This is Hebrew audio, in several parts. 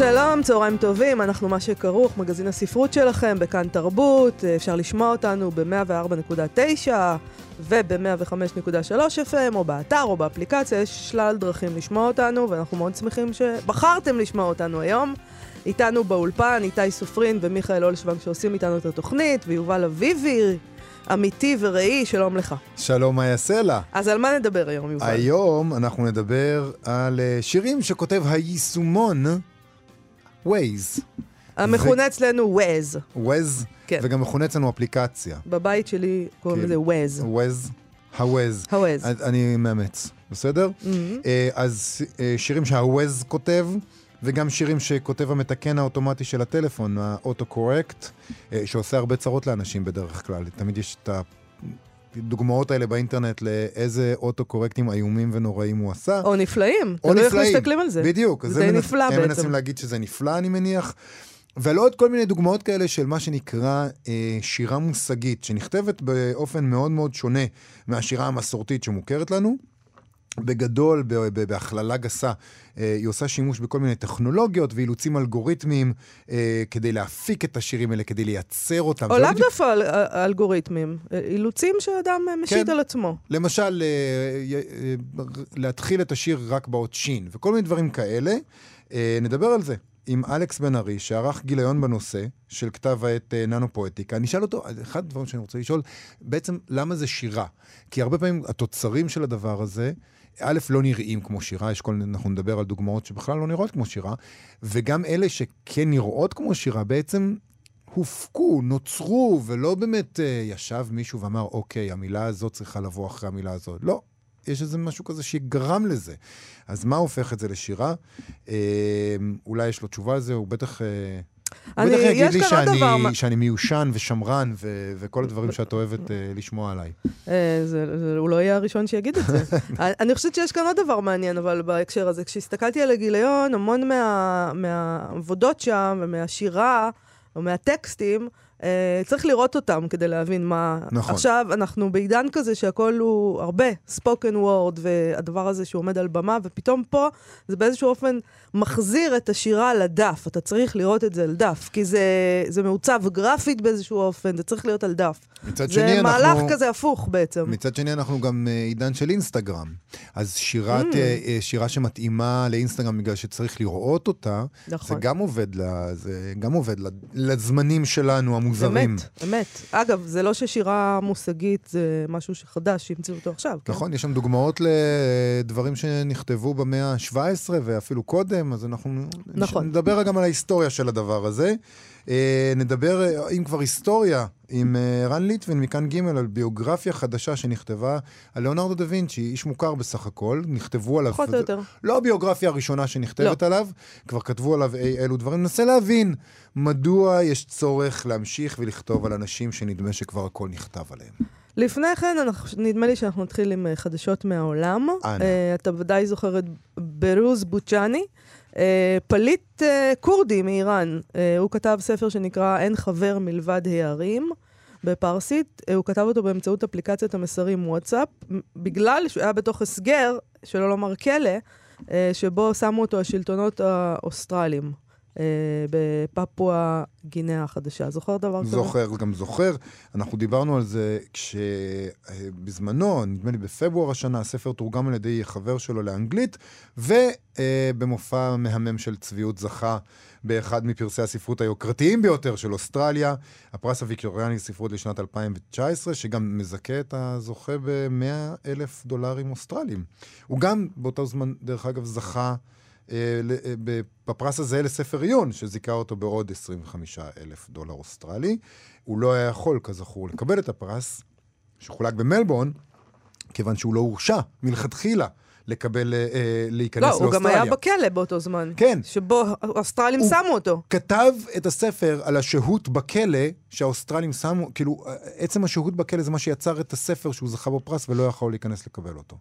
שלום, צהריים טובים, אנחנו מה שכרוך, מגזין הספרות שלכם בכאן תרבות, אפשר לשמוע אותנו ב-104.9 וב-105.3 FM, או באתר או באפליקציה, יש שלל דרכים לשמוע אותנו, ואנחנו מאוד שמחים שבחרתם לשמוע אותנו היום. איתנו באולפן איתי סופרין ומיכאל אולשוונג שעושים איתנו את התוכנית, ויובל אביבי, אמיתי וראי, שלום לך. שלום, מה יעשה לה? אז על מה נדבר היום, יובל? היום אנחנו נדבר על אה, שירים שכותב היישומון Waze. המכונה אצלנו Waze. Waze, כן. וגם מכונה אצלנו אפליקציה. בבית שלי קוראים כן. לזה Waze. Waze, ה-Waze. ה-Waze. אז אני מאמץ, בסדר? אה, אז אה, שירים שה-Waze כותב, וגם שירים שכותב המתקן האוטומטי של הטלפון, האוטו-קורקט, אה, שעושה הרבה צרות לאנשים בדרך כלל. תמיד יש את הדוגמאות האלה באינטרנט לאיזה אוטו-קורקטים איומים ונוראים הוא עשה. או נפלאים, או תלוי איך נפלאים. מסתכלים על זה. בדיוק. זה הם נפלא הם בעצם. מנסים להגיד שזה נפלא, אני מניח. ולא עוד כל מיני דוגמאות כאלה של מה שנקרא אה, שירה מושגית, שנכתבת באופן מאוד מאוד שונה מהשירה המסורתית שמוכרת לנו. בגדול, בהכללה גסה, אה, היא עושה שימוש בכל מיני טכנולוגיות ואילוצים אלגוריתמיים אה, כדי להפיק את השירים האלה, כדי לייצר אותם. או לא לאו דווקא על- אה, אלגוריתמים, אילוצים שאדם משית כן. על עצמו. למשל, להתחיל את השיר רק באות שין, וכל מיני דברים כאלה. נדבר על זה עם אלכס בן ארי, שערך גיליון בנושא של כתב העת ננו פואטיקה. אני אשאל אותו, אחד הדברים שאני רוצה לשאול, בעצם למה זה שירה? כי הרבה פעמים התוצרים של הדבר הזה, א', לא נראים כמו שירה, יש כל, אנחנו נדבר על דוגמאות שבכלל לא נראות כמו שירה, וגם אלה שכן נראות כמו שירה, בעצם הופקו, נוצרו, ולא באמת אה, ישב מישהו ואמר, אוקיי, המילה הזאת צריכה לבוא אחרי המילה הזאת. לא, יש איזה משהו כזה שגרם לזה. אז מה הופך את זה לשירה? אה, אולי יש לו תשובה על זה, הוא בטח... אה, אני- בטח יגיד לי שאני, דבר שאני מיושן ושמרן ו- וכל הדברים שאת אוהבת אה, לשמוע עליי. אה, זה, זה, הוא לא יהיה הראשון שיגיד את זה. אני- חושבת שיש כאן עוד דבר מעניין, אבל בהקשר הזה, כשהסתכלתי על הגיליון, המון מה, מהעבודות שם ומהשירה, או מהטקסטים, אה, צריך לראות אותם כדי להבין מה... נכון. עכשיו, אנחנו בעידן כזה שהכל הוא הרבה ספוקן וורד, והדבר הזה שהוא עומד על במה, ופתאום פה זה באיזשהו אופן מחזיר את השירה לדף. אתה צריך לראות את זה על דף, כי זה, זה מעוצב גרפית באיזשהו אופן, זה צריך להיות על דף. מצד שני, זה אנחנו... מהלך כזה הפוך בעצם. מצד שני, אנחנו גם אה, עידן של אינסטגרם. אז שירת, Mm. אה, שירה שמתאימה לאינסטגרם בגלל שצריך לראות אותה, נכון. זה גם עובד, ל- זה גם עובד ל- לזמנים שלנו, המוזרים. אמת, אמת. אגב, זה לא ששירה מושגית זה משהו שחדש, שהמציאו אותו עכשיו. כן? נכון, יש שם דוגמאות לדברים שנכתבו במאה ה-17 ואפילו קודם, אז אנחנו נכון. נדבר גם על ההיסטוריה של הדבר הזה. אה, נדבר, אה, אם כבר היסטוריה, עם אה, רן ליטבין מכאן ג' על ביוגרפיה חדשה שנכתבה על ליאונרדו דה וינצ'י, איש מוכר בסך הכל, נכתבו עליו... פחות או יותר. לא הביוגרפיה הראשונה שנכתבת לא. עליו, כבר כתבו עליו אי אלו דברים. ננסה להבין מדוע יש צורך להמשיך ולכתוב על אנשים שנדמה שכבר הכל נכתב עליהם. לפני כן, אנחנו, נדמה לי שאנחנו נתחיל עם חדשות מהעולם. אנא. אתה ודאי זוכר את ברוז בוצ'אני, אה, פליט אה, כורדי מאיראן. אה, הוא כתב ספר שנקרא "אין חבר מלבד הערים". בפרסית, אה, הוא כתב אותו באמצעות אפליקציית המסרים וואטסאפ, בגלל שהוא היה בתוך הסגר, שלא לומר כלא, אה, שבו שמו אותו השלטונות האוסטרליים אה, בפפואה גינאה החדשה. זוכר דבר כזה? זוכר, גם זוכר. אנחנו דיברנו על זה כשבזמנו, נדמה לי בפברואר השנה, הספר תורגם על ידי חבר שלו לאנגלית, ובמופע מהמם של צביעות זכה באחד מפרסי הספרות היוקרתיים ביותר של אוסטרליה, הפרס הוויקטוריאני לספרות לשנת 2019, שגם מזכה את הזוכה ב-100 אלף דולרים אוסטרליים. הוא גם באותו זמן, דרך אגב, זכה... אה, אה, בפרס הזה לספר עיון, שזיכה אותו בעוד 25 אלף דולר אוסטרלי. הוא לא היה יכול, כזכור, לקבל את הפרס, שחולק במלבורן, כיוון שהוא לא הורשה מלכתחילה לקבל, אה, אה, להיכנס לא, לאוסטרליה. הוא גם היה בכלא באותו זמן. כן. שבו האוסטרלים הוא- שמו אותו. כתב את הספר על השהות בכלא, שהאוסטרלים שמו, כאילו, עצם השהות בכלא זה מה שיצר את הספר שהוא זכה בו פרס ולא יכול להיכנס לקבל אותו.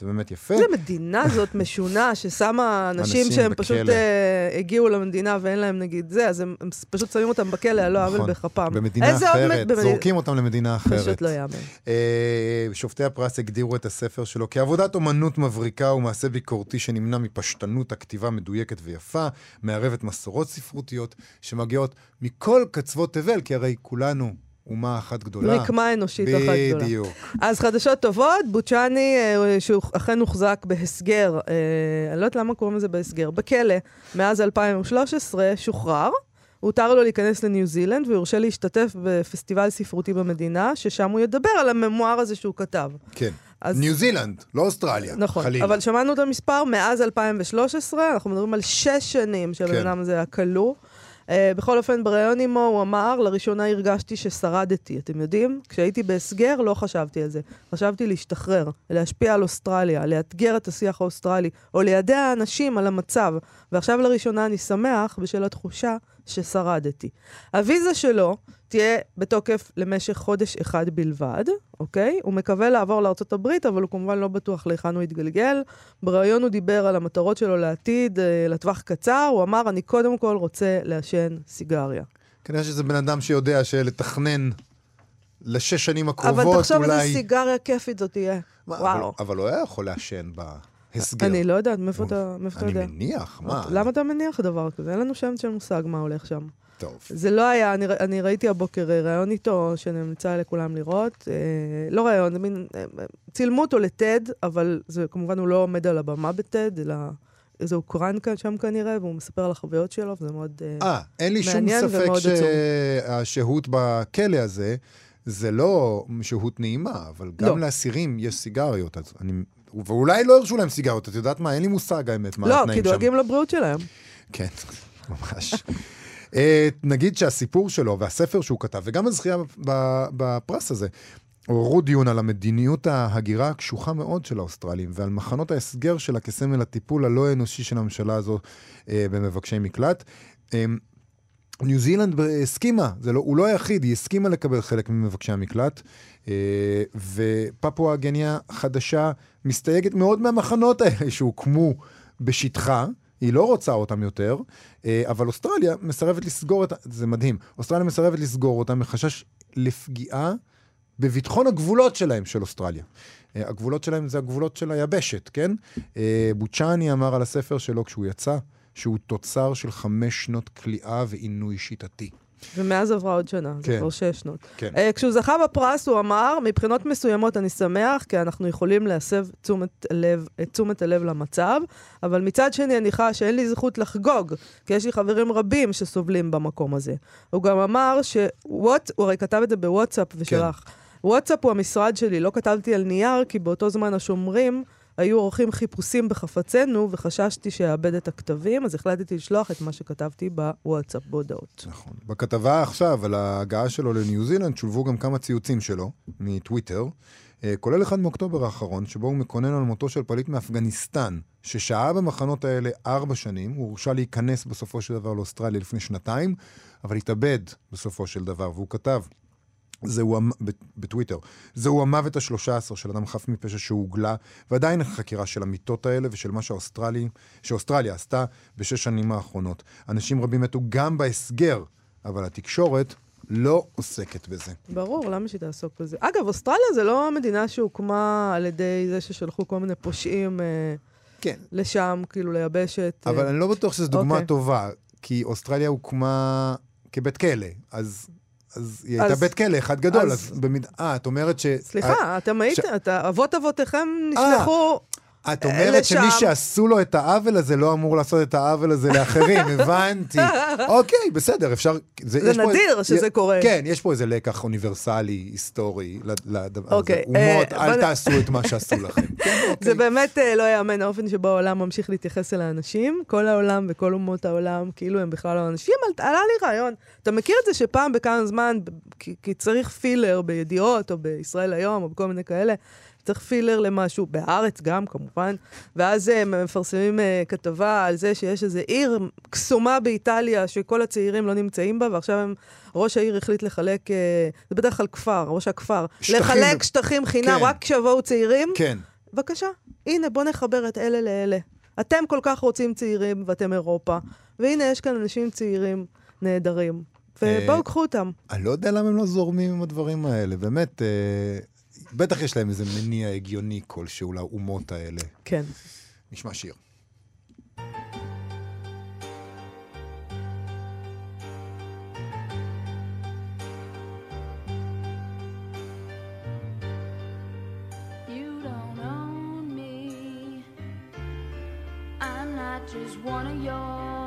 זה באמת יפה. איזה מדינה זאת משונה, ששמה אנשים אנשים שהם בכלא. פשוט אה, הגיעו למדינה ואין להם נגיד זה, אז הם, הם פשוט שמים אותם בכלא על לא עוול נכון. בכפם. במדינה אחרת, מד- במד- זורקים אותם למדינה אחרת. פשוט לא יאמן. אה, שופטי הפרס הגדירו את הספר שלו כעבודת אומנות מבריקה ומעשה ביקורתי שנמנע מפשטנות הכתיבה מדויקת ויפה, מערבת מסורות ספרותיות שמגיעות מכל קצוות תבל, כי הרי כולנו אומה אחת גדולה. רקמה אנושית אחת גדולה. בדיוק. אז חדשות טובות, בוצ'אני, אה, שהוא אכן הוחזק בהסגר, אה, אני לא יודעת למה קוראים לזה בהסגר, בכלא, מאז 2013, שוחרר. הותר לו להיכנס לניו זילנד ויורשה להשתתף בפסטיבל ספרותי במדינה, ששם הוא ידבר על הממואר הזה שהוא כתב. כן. אז- ניו זילנד, לא אוסטרליה, נכון, חלילה. אבל שמענו את המספר מאז 2013, אנחנו מדברים על שש שנים שהבן כן. אדם הזה היה כלוא. Uh, בכל אופן, בריאיון עמו הוא אמר, לראשונה הרגשתי ששרדתי. אתם יודעים? כשהייתי בהסגר לא חשבתי על זה. חשבתי להשתחרר, להשפיע על אוסטרליה, לאתגר את השיח האוסטרלי, או לידע אנשים על המצב. ועכשיו לראשונה אני שמח בשל התחושה ששרדתי. הוויזה שלו תהיה בתוקף למשך חודש אחד בלבד, אוקיי? הוא מקווה לעבור הברית, אבל הוא כמובן לא בטוח להיכן הוא יתגלגל. בריאיון הוא דיבר על המטרות שלו לעתיד, אה, לטווח קצר. הוא אמר, אני קודם כל רוצה לעשן סיגריה. כנראה שזה בן אדם שיודע שלתכנן לשש שנים הקרובות, אבל תחשוב אולי... איזה סיגריה כיפית זאת תהיה. מה, וואו. אבל, הוא היה יכול לעשן בהסגר. אני לא יודעת, מאיפה אתה אתה אני יודע? מניח, מה? למה אתה מניח דבר כזה? אין לנו שם של מושג מה הולך שם. טוב. זה לא היה, אני, אני ראיתי הבוקר ראיון איתו, שנמצא לכולם לראות. אה, לא ראיון, זה מין... אה, אה, צילמו אותו לטד, אבל זה כמובן הוא לא עומד על הבמה בטד, אלא איזה הוקרן כאן שם כנראה, והוא מספר על החוויות שלו, וזה מאוד... אה, אה, אין לי שום מעניין ספק ומאוד. שהשהות בכלא הזה, זה לא שהות נעימה, אבל גם לא. לאסירים יש סיגריות. אז אני... ואולי לא הרשו להם סיגריות, את יודעת מה? אין לי מושג האמת מה לא, התנאים כי שם. דואגים לבריאות שלהם. כן, ממש. אה, נגיד שהסיפור שלו והספר שהוא כתב, וגם הזכייה בפרס הזה, עוררו דיון על המדיניות ההגירה הקשוחה מאוד של האוסטרלים, ועל מחנות ההסגר שלה כסמל הטיפול הלא אנושי של הממשלה הזו אה, במבקשי מקלט. אה, ניו זילנד הסכימה, לא, הוא לא היחיד, היא הסכימה לקבל חלק ממבקשי המקלט, אה, ופפואה גניה חדשה מסתייגת מאוד מהמחנות האלה שהוקמו בשטחה, היא לא רוצה אותם יותר, אה, אבל אוסטרליה מסרבת לסגור את... זה מדהים. אוסטרליה מסרבת לסגור אותם מחשש לפגיעה בביטחון הגבולות שלהם, של אוסטרליה. אה, הגבולות שלהם זה הגבולות של היבשת, כן? אה, בוצ'אני אמר על הספר שלו כשהוא יצא, שהוא תוצר של חמש שנות כליאה ועינוי שיטתי. ומאז עברה עוד שנה, זה כן. כבר שש שנות. כן. Uh, כשהוא זכה בפרס, הוא אמר, מבחינות מסוימות אני שמח, כי אנחנו יכולים להסב תשומת לב, את תשומת הלב למצב, אבל מצד שני אני חש שאין לי זכות לחגוג, כי יש לי חברים רבים שסובלים במקום הזה. הוא גם אמר שוואט, הוא הרי כתב את זה בוואטסאפ ושלח. וואטסאפ הוא המשרד שלי, לא כתבתי על נייר, כי באותו זמן השומרים היו עורכים חיפושים בחפצינו, וחששתי שאאבד את הכתבים, אז החלטתי לשלוח את מה שכתבתי בוואטסאפ בהודעות. נכון. בכתבה עכשיו על ההגעה שלו לניו זילנד שולבו גם כמה ציוצים שלו מטוויטר, אה, כולל אחד מאוקטובר האחרון, שבו הוא מקונן על מותו של פליט מאפגניסטן, ששהה במחנות האלה ארבע שנים, הוא הורשה להיכנס בסופו של דבר לאוסטרליה לפני שנתיים, אבל התאבד בסופו של דבר, והוא כתב, זהו, בטוויטר, זהו המוות השלושה עשר של אדם חף מפשע שהוגלה, ועדיין אין חקירה של המיטות האלה ושל מה שהאוסטרלי, שאוסטרליה עשתה בשש שנים האחרונות. אנשים רבים מתו גם בהסגר, אבל התקשורת לא עוסקת בזה. ברור, למה שהיא תעסוק בזה? אגב, אוסטרליה זה לא המדינה שהוקמה על ידי זה ששלחו כל מיני פושעים אה, כן. לשם, כאילו ליבשת. אה. אבל אני לא בטוח שזו דוגמה אוקיי. טובה, כי אוסטרליה הוקמה כבית כלא, אז... אז היא הייתה אז- בית כלא אחד גדול, אז- במיד... אה, את אומרת ש... סליחה, אתם הייתם, אתה- אבות אבותיכם נשלחו... את אומרת לשם. שמי שעשו לו את העוול הזה לא אמור לעשות את העוול הזה לאחרים, הבנתי. אוקיי, בסדר, אפשר... זה פה- נדיר שזה י- קורה. כן, יש פה איזה לקח אוניברסלי, היסטורי, לדבר הזה. אוקיי, אומות, אה, אל בוא- תעשו את מה שעשו לכם. כן, זה אוקיי. באמת אה, לא ייאמן האופן שבו העולם ממשיך להתייחס אל האנשים. כל העולם וכל אומות העולם, כאילו הם בכלל לא אנשים. עלה לי רעיון. אתה מכיר את זה שפעם בכמה זמן, כי, כי צריך פילר בידיעות, או בישראל היום, או בכל מיני כאלה, צריך פילר למשהו, בארץ גם כמובן, ואז הם מפרסמים אה, כתבה על זה שיש איזו עיר קסומה באיטליה שכל הצעירים לא נמצאים בה, ועכשיו הם, ראש העיר החליט לחלק, אה, זה בדרך כלל כפר, ראש הכפר, שטחים. לחלק שטחים חינם כן. רק כשיבואו צעירים. כן. בבקשה, הנה, בוא נחבר את אלה לאלה. אתם כל כך רוצים צעירים ואתם אירופה, והנה יש כאן אנשים צעירים נהדרים. ובואו אה, קחו אותם. אני לא יודע למה הם לא זורמים עם הדברים האלה, באמת, אה, בטח יש להם איזה מניע הגיוני כלשהו לאומות האלה. כן. נשמע שיר. Just one of your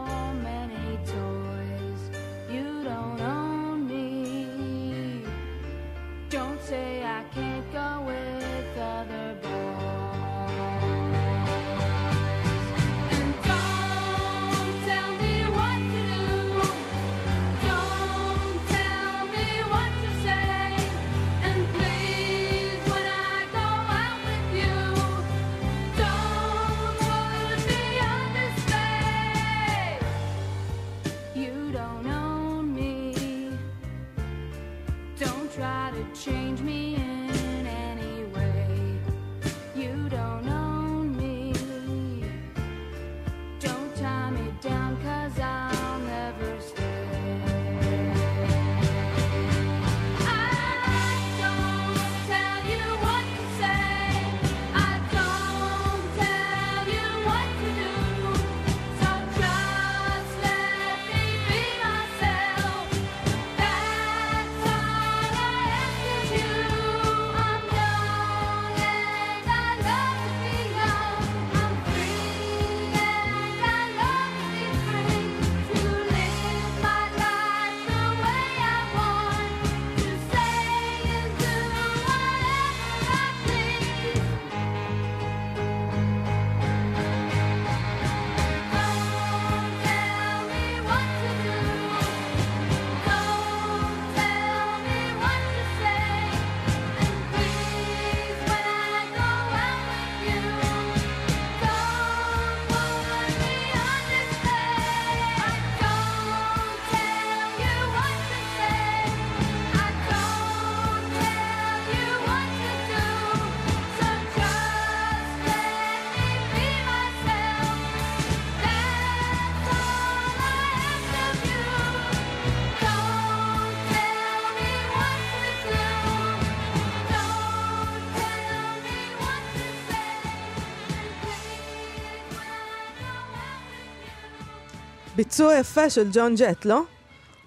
ביצוע יפה של ג'ון ג'ט, לא?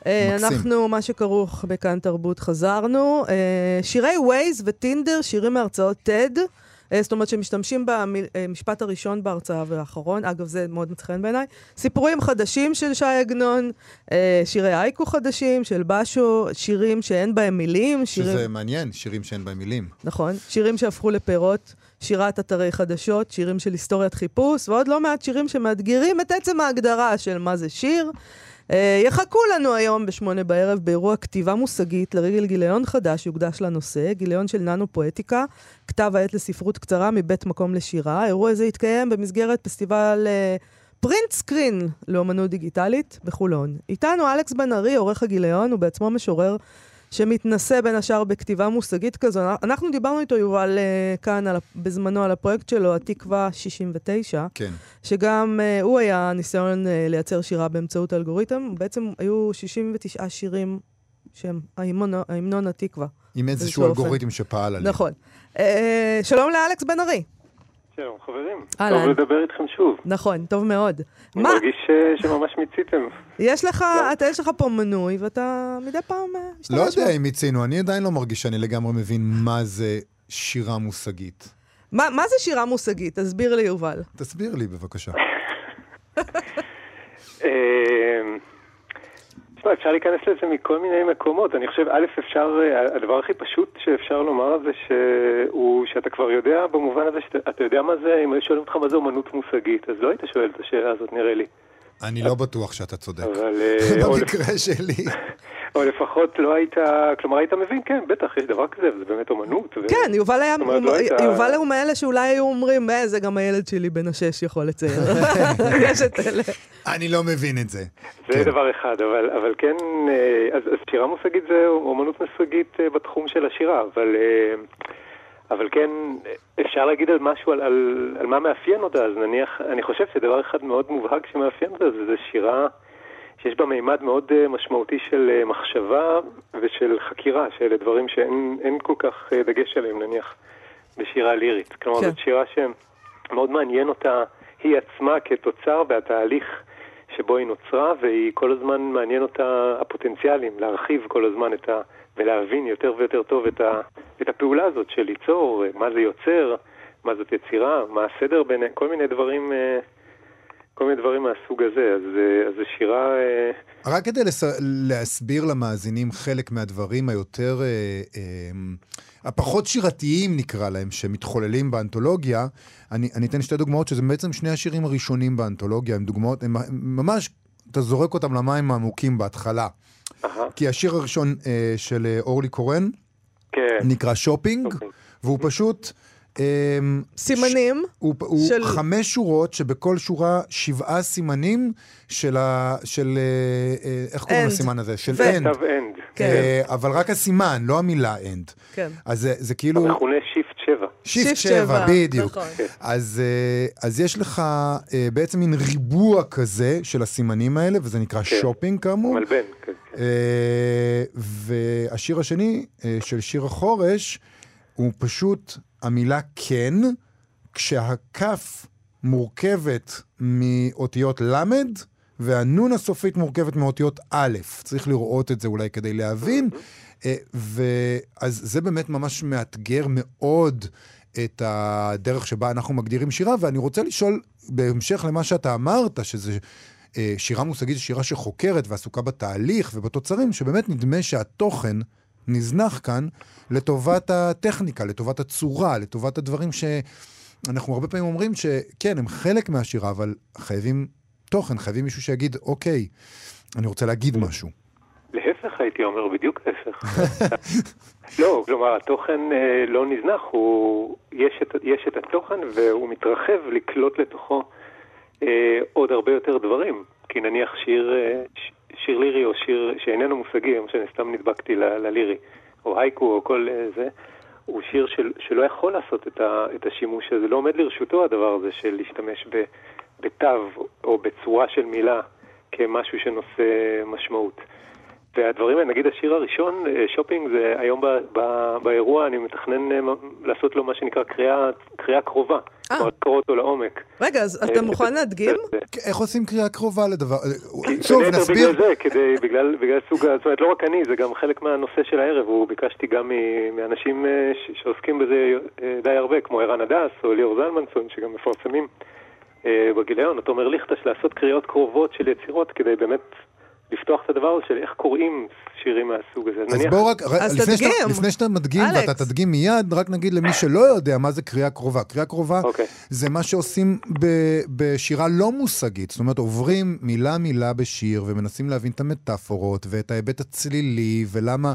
אה, מקסים. אנחנו, מה שכרוך בכאן תרבות, חזרנו. אה, שירי ווייז וטינדר, שירים מהרצאות TED. אה, זאת אומרת שמשתמשים במשפט הראשון בהרצאה והאחרון, אגב, זה מאוד מצא חן בעיניי. סיפורים חדשים של ש"י עגנון, שירי אייקו חדשים של בשו, שירים שאין בהם מילים, שירים... שזה מעניין, שירים שאין בהם מילים. נכון. שירים שהפכו לפירות, שירת אתרי חדשות, שירים של היסטוריית חיפוש, ועוד לא מעט שירים שמאתגרים את עצם ההגדרה של מה זה שיר. אה, יחכו לנו היום בשמונה בערב באירוע כתיבה מושגית לרגל גיליון חדש שיוקדש לנושא, גיליון של ננו פואטיקה, כתב העת לספרות קצרה מבית מקום לשירה. האירוע הזה יתקיים במסגרת פסטיבל אה, פרינט סקרין לאומנות דיגיטלית בחולון. איתנו אלכס בן ארי, עורך הגיליון, הוא בעצמו משורר שמתנסה בין השאר בכתיבה מושגית כזו. אנחנו דיברנו איתו, יובל, אה, כאן על, בזמנו על הפרויקט שלו, התקווה 69, כן. שגם uh, הוא היה ניסיון uh, לייצר שירה באמצעות אלגוריתם. בעצם היו 69 שירים שהם ההמנון, ההמנון התקווה. עם איזשהו. אלגוריתם שפעל עליהם. נכון. Uh, שלום לאלכס בן ארי. שלום חברים, אהלן. טוב לדבר איתכם שוב. נכון, טוב מאוד. אני מה, מרגיש ש- שממש מיציתם. יש לך, אתה, יש לך פה מנוי, ואתה מדי פעם uh, לא יודע אם מיצינו, אני עדיין לא מרגיש שאני לגמרי מבין מה זה שירה מושגית. מה, מה זה שירה מושגית? תסביר לי, יובל. תסביר לי בבקשה. תשמע, אפשר להיכנס לזה מכל מיני מקומות. אני חושב, א', אפשר, אה, הדבר הכי פשוט שאפשר לומר זה שהוא, שאתה כבר יודע, במובן הזה שאתה אתה יודע מה זה, אם היו שואלים אותך מה זה אומנות מושגית, אז לא היית שואל את השאלה הזאת, נראה לי. אני לא בטוח שאתה צודק. אבל... אה, במקרה שלי. או לפחות לא היית... כלומר, היית מבין, כן, בטח, יש דבר כזה, וזה באמת אומנות. ו- כן, יובל היה, אומרת, לא יובל הוא מאלה שאולי היו אומרים, "אה, זה גם הילד שלי בן השש יכול לצייר. יש את אלה. אני לא מבין את זה. זה כן. דבר אחד, אבל, אבל כן, אה, אז, אז שירה מושגית זה אומנות מושגית אה, בתחום של השירה, אבל, אבל כן, אפשר להגיד על משהו, על, על, על מה מאפיין אותה, אז נניח, אני חושב שדבר אחד מאוד מובהק שמאפיין אותה זה, זה שירה שיש בה מימד מאוד אה, משמעותי של אה, מחשבה ושל חקירה, שאלה דברים שאין אין כל כך אה, דגש עליהם, נניח, בשירה לירית. כלומר, כן. זאת שירה שמאוד מעניין אותה, היא עצמה כתוצר והתהליך שבו היא נוצרה, והיא כל הזמן מעניין אותה הפוטנציאלים, להרחיב כל הזמן את ה... ולהבין יותר ויותר טוב את, ה... את הפעולה הזאת של ליצור, מה זה יוצר, מה זאת יצירה, מה הסדר ביניהם, כל מיני דברים, אה, כל מיני דברים מהסוג הזה. אז, אה, זו שירה... אה, רק כדי לס... להסביר למאזינים חלק מהדברים היותר, אה, אה, הפחות שירתיים נקרא להם, שמתחוללים באנתולוגיה, אני, אני אתן שתי דוגמאות, שזה בעצם שני השירים הראשונים באנתולוגיה, הם דוגמאות, הם ממש, אתה זורק אותם למים העמוקים בהתחלה. כי השיר הראשון אה, של אה, אורלי קורן כן. נקרא שופינג, שופינג. והוא פשוט... אה, סימנים. הוא, הוא של- חמש שורות, שבכל שורה שבעה סימנים של ה... של... אה, אה, איך קוראים And. לסימן הזה? של ו- and. And. כן. אה, אבל רק הסימן, לא המילה and. כן. אז זה, זה כאילו... המכונה shift 7. Shift Shift שבע, שבע, בדיוק. נכון. אז, אה, אז יש לך אה, בעצם מין ריבוע כזה של הסימנים האלה, וזה נקרא כן. שופינג כאמור. מלבן. אה, והשיר השני, אה, של שיר החורש, הוא פשוט המילה כן, כשהכף מורכבת מאותיות למד, והנון הסופית מורכבת מאותיות א'. צריך לראות את זה אולי כדי להבין. אה, ואז זה באמת ממש מאתגר מאוד את הדרך שבה אנחנו מגדירים שירה, ואני רוצה לשאול, בהמשך למה שאתה אמרת, שזה שירה מושגית, שירה שחוקרת ועסוקה בתהליך ובתוצרים, שבאמת נדמה שהתוכן נזנח כאן לטובת הטכניקה, לטובת הצורה, לטובת הדברים שאנחנו הרבה פעמים אומרים שכן, הם חלק מהשירה, אבל חייבים תוכן, חייבים מישהו שיגיד, אוקיי, אני רוצה להגיד משהו. להפך הייתי אומר, בדיוק להפך. לא, כלומר, התוכן אה, לא נזנח, הוא, יש, את, יש את התוכן והוא מתרחב לקלוט לתוכו אה, עוד הרבה יותר דברים. כי נניח שיר, אה, שיר לירי או שיר שאיננו מושגי, למשל, סתם נדבקתי ללירי, או הייקו או כל אה, זה, הוא שיר של, שלא יכול לעשות את, ה, את השימוש הזה, לא עומד לרשותו הדבר הזה של להשתמש בתו או בצורה של מילה כמשהו שנושא משמעות. והדברים האלה, נגיד השיר הראשון, אה, שופינג, זה היום ב, ב, באירוע, אני מתכנן אה, לעשות לו מה שנקרא קריאה, קריאה קרובה. אה. כלומר, לקרוא אותו לעומק. רגע, אז אתה אה, מוכן להדגים? איך עושים קריאה קרובה לדבר? אה, בין שוב, נסביר. בגלל זה, כדי, בגלל, בגלל סוג, זאת אומרת, לא רק אני, זה גם חלק מהנושא של הערב, וביקשתי גם מ- מאנשים אה, ש- שעוסקים בזה אה, די הרבה, כמו ערן הדס או ליאור זלמנסון, שגם מפרסמים אה, בגיליון, אתה אומר ליכטש, לעשות קריאות קרובות של יצירות, כדי באמת לפתוח את הדבר הזה של איך קוראים שירים מהסוג הזה. אז נניח- בואו רק, אז לפני שאתה- תדגים. לפני שאתה מדגים, אלכס. ואתה תדגים מיד, רק נגיד למי שלא יודע מה זה קריאה קרובה. קריאה קרובה אוקיי. זה מה שעושים ב- בשירה לא מושגית. זאת אומרת, עוברים מילה-מילה בשיר ומנסים להבין את המטאפורות ואת ההיבט הצלילי, ולמה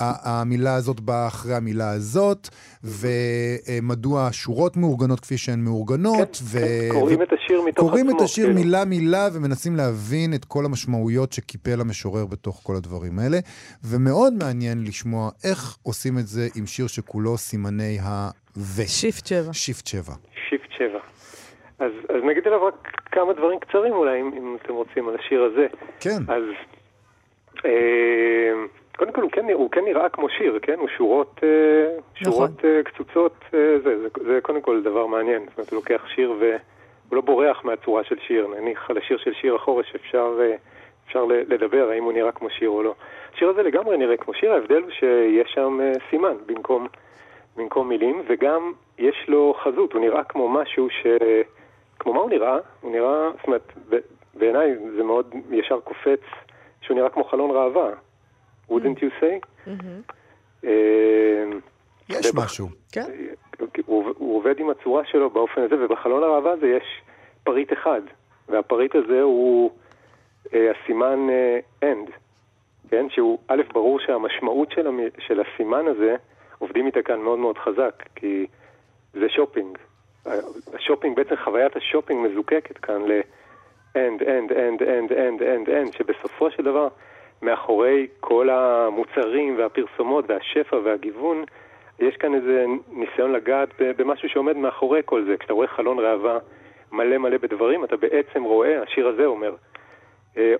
ה- המילה הזאת באה אחרי המילה הזאת, ומדוע השורות מאורגנות כפי שהן מאורגנות. ו- כן, קוראים את השיר מתוך קוראים את עצמו, השיר כאילו. מילה-מילה ומנסים להבין את כל המשמעויות שקיפל המשורר בתוך כל הדברים האלה. ומאוד מעניין לשמוע איך עושים את זה עם שיר שכולו סימני ה-ו. Shift שבע. Shift שבע. Shift 7. אז, אז נגיד עליו רק כמה דברים קצרים אולי, אם, אם אתם רוצים, על השיר הזה. כן. אז אה, קודם כל הוא כן, הוא כן נראה כמו שיר, כן? הוא שורות, אה, שורות אה, קצוצות, אה, זה, זה, זה קודם כל דבר מעניין. זאת אומרת, הוא לוקח שיר והוא לא בורח מהצורה של שיר. נניח על השיר של שיר החורש אפשר, אה, אפשר ל- לדבר האם הוא נראה כמו שיר או לא. השיר הזה לגמרי נראה כמו שיר, ההבדל הוא שיש שם אה, סימן במקום, במקום מילים, וגם יש לו חזות, הוא נראה כמו משהו ש... כמו מה הוא נראה? הוא נראה, זאת אומרת, בעיניי זה מאוד ישר קופץ שהוא נראה כמו חלון ראווה. wouldn't you say? אה, יש ובח- משהו. כן? הוא, הוא עובד עם הצורה שלו באופן הזה, ובחלון הראווה הזה יש פריט אחד. והפריט הזה הוא אה, הסימן אה, end, כן? שהוא, א', ברור שהמשמעות של, המ... של הסימן הזה, עובדים איתה כאן מאוד מאוד חזק, כי זה שופינג. השופינג, בעצם חוויית השופינג מזוקקת כאן ל-and, and, and, and, and, and, and, שבסופו של דבר, מאחורי כל המוצרים והפרסומות והשפע והגיוון, יש כאן איזה ניסיון לגעת במשהו שעומד מאחורי כל זה. כשאתה רואה חלון ראווה מלא מלא בדברים, אתה בעצם רואה, השיר הזה אומר, אה,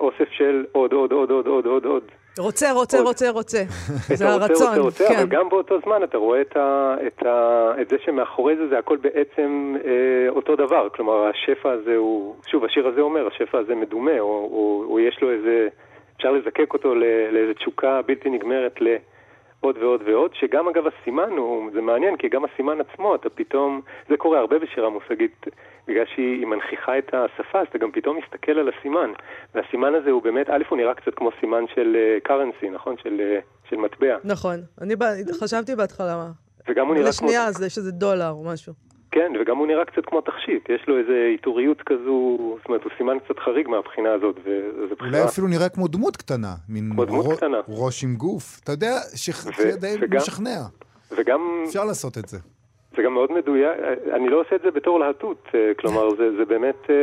אוסף של עוד, עוד, עוד, עוד, עוד, עוד, עוד. רוצה, רוצה, עוד. רוצה, רוצה. את זה הרצון, רוצה, רוצה, כן. אבל גם באותו זמן אתה רואה את, ה, את, ה, את זה שמאחורי זה, זה הכל בעצם אה, אותו דבר. כלומר, השפע הזה הוא, שוב, השיר הזה אומר, השפע הזה מדומה, או, או, או יש לו איזה, אפשר לזקק אותו ל- לאיזו תשוקה בלתי נגמרת לעוד ועוד ועוד, שגם אגב הסימן הוא, זה מעניין, כי גם הסימן עצמו, אתה פתאום, זה קורה הרבה בשירה מושגית, בגלל שהיא מנכיחה את השפה, אז אתה גם פתאום מסתכל על הסימן. והסימן הזה הוא באמת, א', הוא נראה קצת כמו סימן של קרנסי, נכון? של, אה, של מטבע. נכון. אני חשבתי בהתחלה, וגם הוא נראה כמו... לשנייה זה שזה דולר או משהו. כן, וגם הוא נראה קצת כמו תכשיט, יש לו איזו עיטוריות כזו, זאת אומרת, הוא סימן קצת חריג מהבחינה הזאת, אולי בחירה. אפילו נראה כמו דמות קטנה. מין כמו דמות רו- קטנה. ראש עם גוף. אתה יודע, שכ- ו- זה די וגם- משכנע. וגם, אפשר לעשות את זה. זה גם מאוד מדויק, אני לא עושה את זה בתור להטות, אה, כלומר, זה, זה באמת, אה,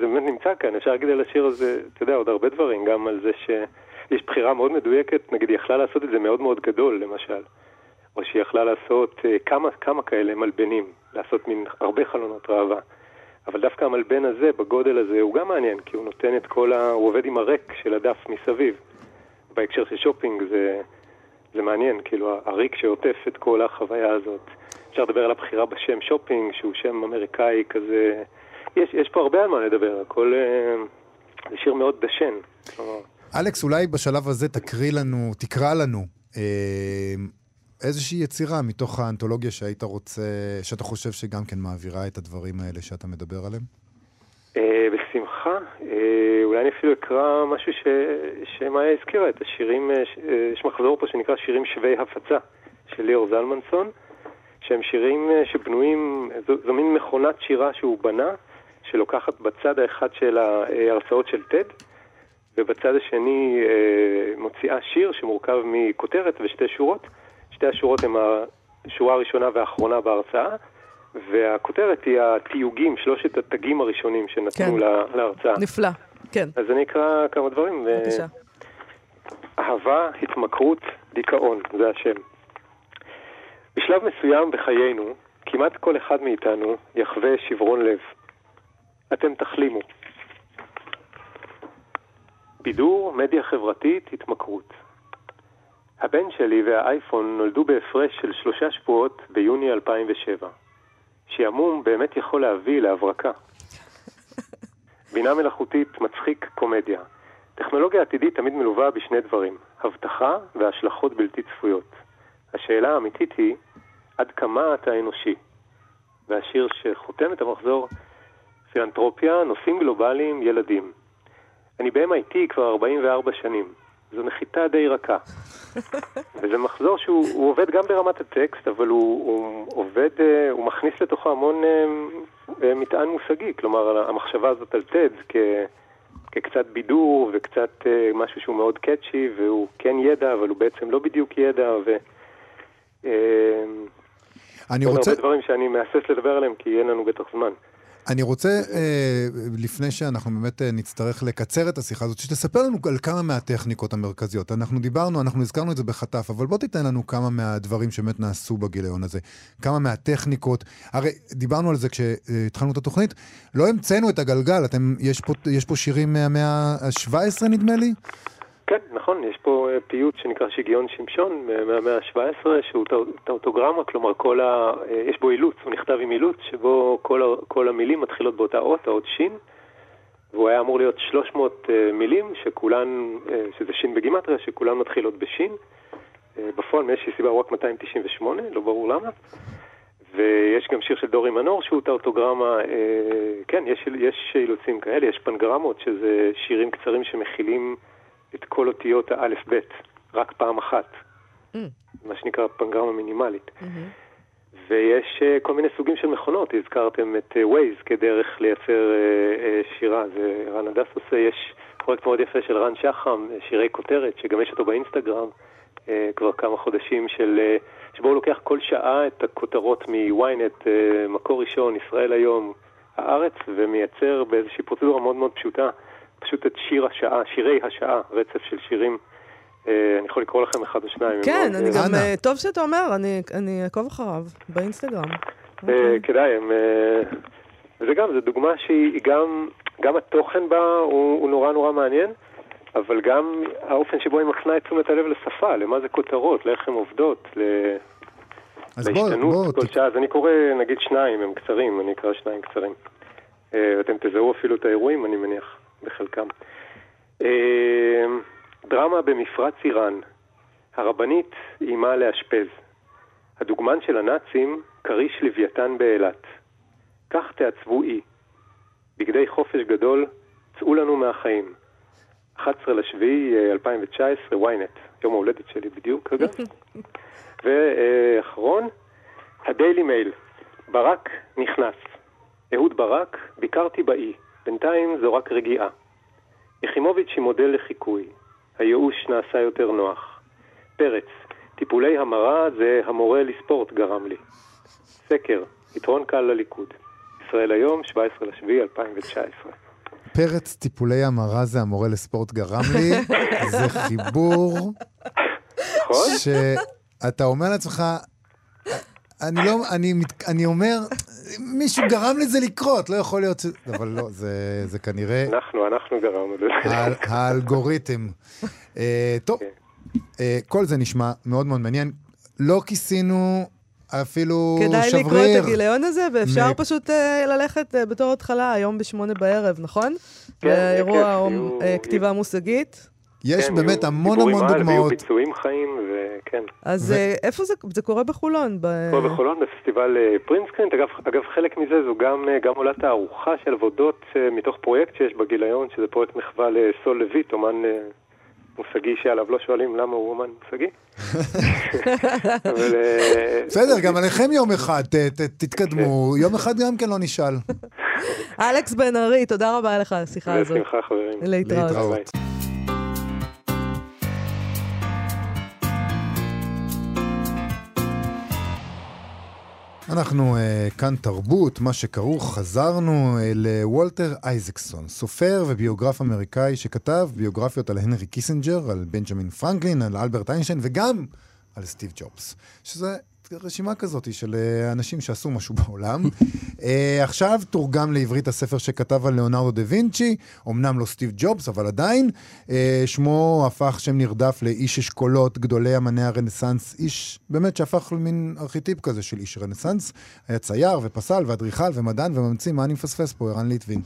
זה באמת נמצא כאן, אפשר להגיד על השיר הזה, אתה יודע, עוד הרבה דברים, גם על זה שיש בחירה מאוד מדויקת, נגיד, היא יכלה לעשות את זה מאוד מאוד גדול, למשל. או שהיא יכלה לעשות אה, כמה, כמה כאלה מלבנים, לעשות מין הרבה חלונות ראווה. אבל דווקא המלבן הזה, בגודל הזה, הוא גם מעניין, כי הוא נותן את כל ה... הוא עובד עם הריק של הדף מסביב. בהקשר של שופינג זה, זה מעניין, כאילו הריק שעוטף את כל החוויה הזאת. אפשר לדבר על הבחירה בשם שופינג, שהוא שם אמריקאי כזה... יש, יש פה הרבה על מה לדבר, הכל... אה, זה שיר מאוד דשן. אלכס, אולי בשלב הזה תקריא לנו, תקרא לנו אה, איזושהי יצירה מתוך האנתולוגיה שהיית רוצה, שאתה חושב שגם כן מעבירה את הדברים האלה שאתה מדבר עליהם? אה, בשמחה. אה, אולי אני אפילו אקרא משהו ש... שמאיה הזכירה, את השירים, אה, יש מחזור פה שנקרא שירים שווי הפצה של ליאור זלמנסון, שהם שירים שבנויים, זו, זו מין מכונת שירה שהוא בנה, שלוקחת בצד האחד של ההרצאות של טד, ובצד השני אה, מוציאה שיר שמורכב מכותרת ושתי שורות. שתי השורות הן השורה הראשונה והאחרונה בהרצאה, והכותרת היא התיוגים, שלושת התגים הראשונים שנתנו כן. לה- להרצאה. נפלא. כן, אז אני אקרא כמה דברים. בבקשה. אהבה, התמכרות, דיכאון, זה השם. בשלב מסוים בחיינו, כמעט כל אחד מאיתנו יחווה שברון לב. אתם תחלימו. בידור, מדיה חברתית, התמכרות. הבן שלי והאייפון נולדו בהפרש של שלושה שבועות ביוני 2007. שעמום באמת יכול להביא להברקה. בינה מלאכותית, מצחיק, קומדיה. טכנולוגיה עתידית תמיד מלווה בשני דברים, הבטחה והשלכות בלתי צפויות. השאלה האמיתית היא, עד כמה אתה אנושי? והשיר שחותם את המחזור, פילנטרופיה, נושאים גלובליים, ילדים. אני ב-MIT כבר 44 שנים. זו נחיתה די רכה. וזה מחזור שהוא הוא עובד גם ברמת הטקסט, אבל הוא, הוא עובד, אה, הוא מכניס לתוכו המון אה, אה, מטען מושגי. כלומר, המחשבה הזאת על TED כ, כקצת בידור וקצת משהו שהוא מאוד קאצ'י, והוא כן ידע, אבל הוא בעצם לא בדיוק ידע, ו... אני עוד רוצה, הרבה דברים שאני מהסס לדבר עליהם, כי אין לנו בטח זמן. אני רוצה, אה, לפני שאנחנו באמת אה, נצטרך לקצר את השיחה הזאת, שתספר לנו על כמה מהטכניקות המרכזיות. אנחנו דיברנו, אנחנו הזכרנו את זה בחטף, אבל בוא תיתן לנו כמה מהדברים שבאמת נעשו בגיליון הזה. כמה מהטכניקות. הרי דיברנו על זה כשהתחלנו את התוכנית, לא המצאנו את הגלגל, אתם, יש פה, יש פה שירים מהמאה ה-17 נדמה לי? כן, נכון, יש פה אה, פיוט שנקרא שיגיון שמשון אה, מהמאה ה-17, שהוא טאו- טאוטוגרמה, כלומר כל ה... אה, יש בו אילוץ, הוא נכתב עם אילוץ, שבו כל, ה... כל המילים מתחילות באותה אות, האות שין, והוא היה אמור להיות 300 אה, מילים, שכולן, שזה שין בגימטריה, שכולן מתחילות בשין. בפועל מאיזושהי סיבה הוא רק 298, לא ברור למה. ויש גם שיר של דורי מנור שהוא טאוטוגרמה, אה, כן, יש, יש אילוצים כאלה, יש פנגרמות, שזה שירים קצרים שמכילים את כל אותיות האלף-בית, רק פעם אחת, Mm. מה שנקרא פנגרמה מינימלית. ויש אה, כל מיני סוגים של מכונות, הזכרתם את אה, Waze כדרך לייצר אה, שירה, זה רן הדס עושה, יש פרויקט מאוד יפה של רן שחם, שירי כותרת, שגם יש אותו באינסטגרם כבר כמה חודשים, של, שבו הוא לוקח כל שעה את הכותרות מ-ynet, מקור ראשון, ישראל היום, הארץ, ומייצר באיזושהי פרוצדורה מאוד מאוד פשוטה, פשוט את שיר השעה, שירי השעה, רצף של שירים. אה, אני יכול לקרוא לכם אחד או שניים. כן, מאוד, אני אה, גם. אה, טוב שאתה אומר, אני- אני אעקוב אחריו באינסטגרם. אוקיי. כדאי, הם... וזה גם, זו דוגמה שהיא היא גם, גם התוכן בה הוא, נורא נורא מעניין, אבל גם האופן שבו היא מפנה את תשומת הלב לשפה, למה זה כותרות, לאיך הן עובדות, להשתנות כל שעה. אז אני קורא נגיד שניים, הם קצרים, אני אקרא שניים קצרים. ואתם תזהו אפילו את האירועים, אני מניח, בחלקם. אה, דרמה במפרץ איראן. הרבנית איימה לאשפז. הדוגמן של הנאצים, כריש לוויתן באילת. כך תעצבו אי. בגדי חופש גדול, צאו לנו מהחיים. 11 לשביעי אה, 2019, ynet, יום ההולדת שלי בדיוק, אגב. ואחרון, הדיילי מייל, ברק נכנס. אהוד ברק, ביקרתי באי, בינתיים זו רק רגיעה. יחימוביץ' היא מודל לחיקוי, הייאוש נעשה יותר נוח. פרץ, טיפולי המרה זה המורה לספורט גרם לי. סקר, יתרון קל לליכוד. ישראל היום, 17 לשביעי 2019. פרץ טיפולי המרה זה המורה לספורט גרם לי, זה חיבור נכון? שאתה אומר לעצמך, אני לא, אני, אני אומר, מישהו גרם לזה לקרות, לא יכול להיות ש... אבל לא, זה, זה כנראה אנחנו, אנחנו גרמנו לזה. האל- האלגוריתם. אה, טוב, אה, כל זה נשמע מאוד מאוד מעניין. לא כיסינו אפילו כדאי שבריר. לקרוא את הגיליון הזה, ואפשר מ- פשוט אה, ללכת אה, בתור התחלה היום בשמונה בערב, נכון? כן, באירוע כיף, אה, יהיו- כתיבה מושגית. יש כן, באמת יהיו המון דיבורים המון על, ויהיו דוגמאות. ביצועים חיים, וכן. אז ו- אה, איפה זה? זה קורה בחולון. ב- פה בחולון, בפסטיבל אה, פרינסקרינט. אגב, אגב, חלק מזה זו גם, אה, גם עולה תערוכה של עבודות מתוך פרויקט שיש בגיליון, שזה פרויקט מחווה לסול לויט, אומן מושגי שעליו לא שואלים למה הוא אומן מושגי. אבל, בסדר, גם עליכם יום אחד, ת- ת- תתקדמו. כן. יום אחד גם כן לא נשאל. אלכס בן ארי, תודה רבה לך על השיחה הזאת. בשמחה, חברים. להתראות. אנחנו אה, כאן תרבות, מה שכרוך, חזרנו אה, לוולטר אייזקסון, סופר וביוגרף אמריקאי שכתב ביוגרפיות על הנרי קיסינג'ר, על בנג'מין פרנקלין, על אלברט איינשטיין וגם על סטיב ג'ובס. שזה רשימה כזאת של אה, אנשים שעשו משהו בעולם. אה, עכשיו תורגם לעברית הספר שכתב על ליאונרדו דה וינצ'י, אמנם לא סטיב ג'ובס, אבל עדיין. אה, שמו הפך שם נרדף לאיש אשכולות, גדולי אמני הרנסאנס, איש באמת שהפך למין ארכיטיפ כזה של איש רנסאנס. היה צייר ופסל ואדריכל ומדען וממציא, מה אני מפספס פה, ערן ליטבין.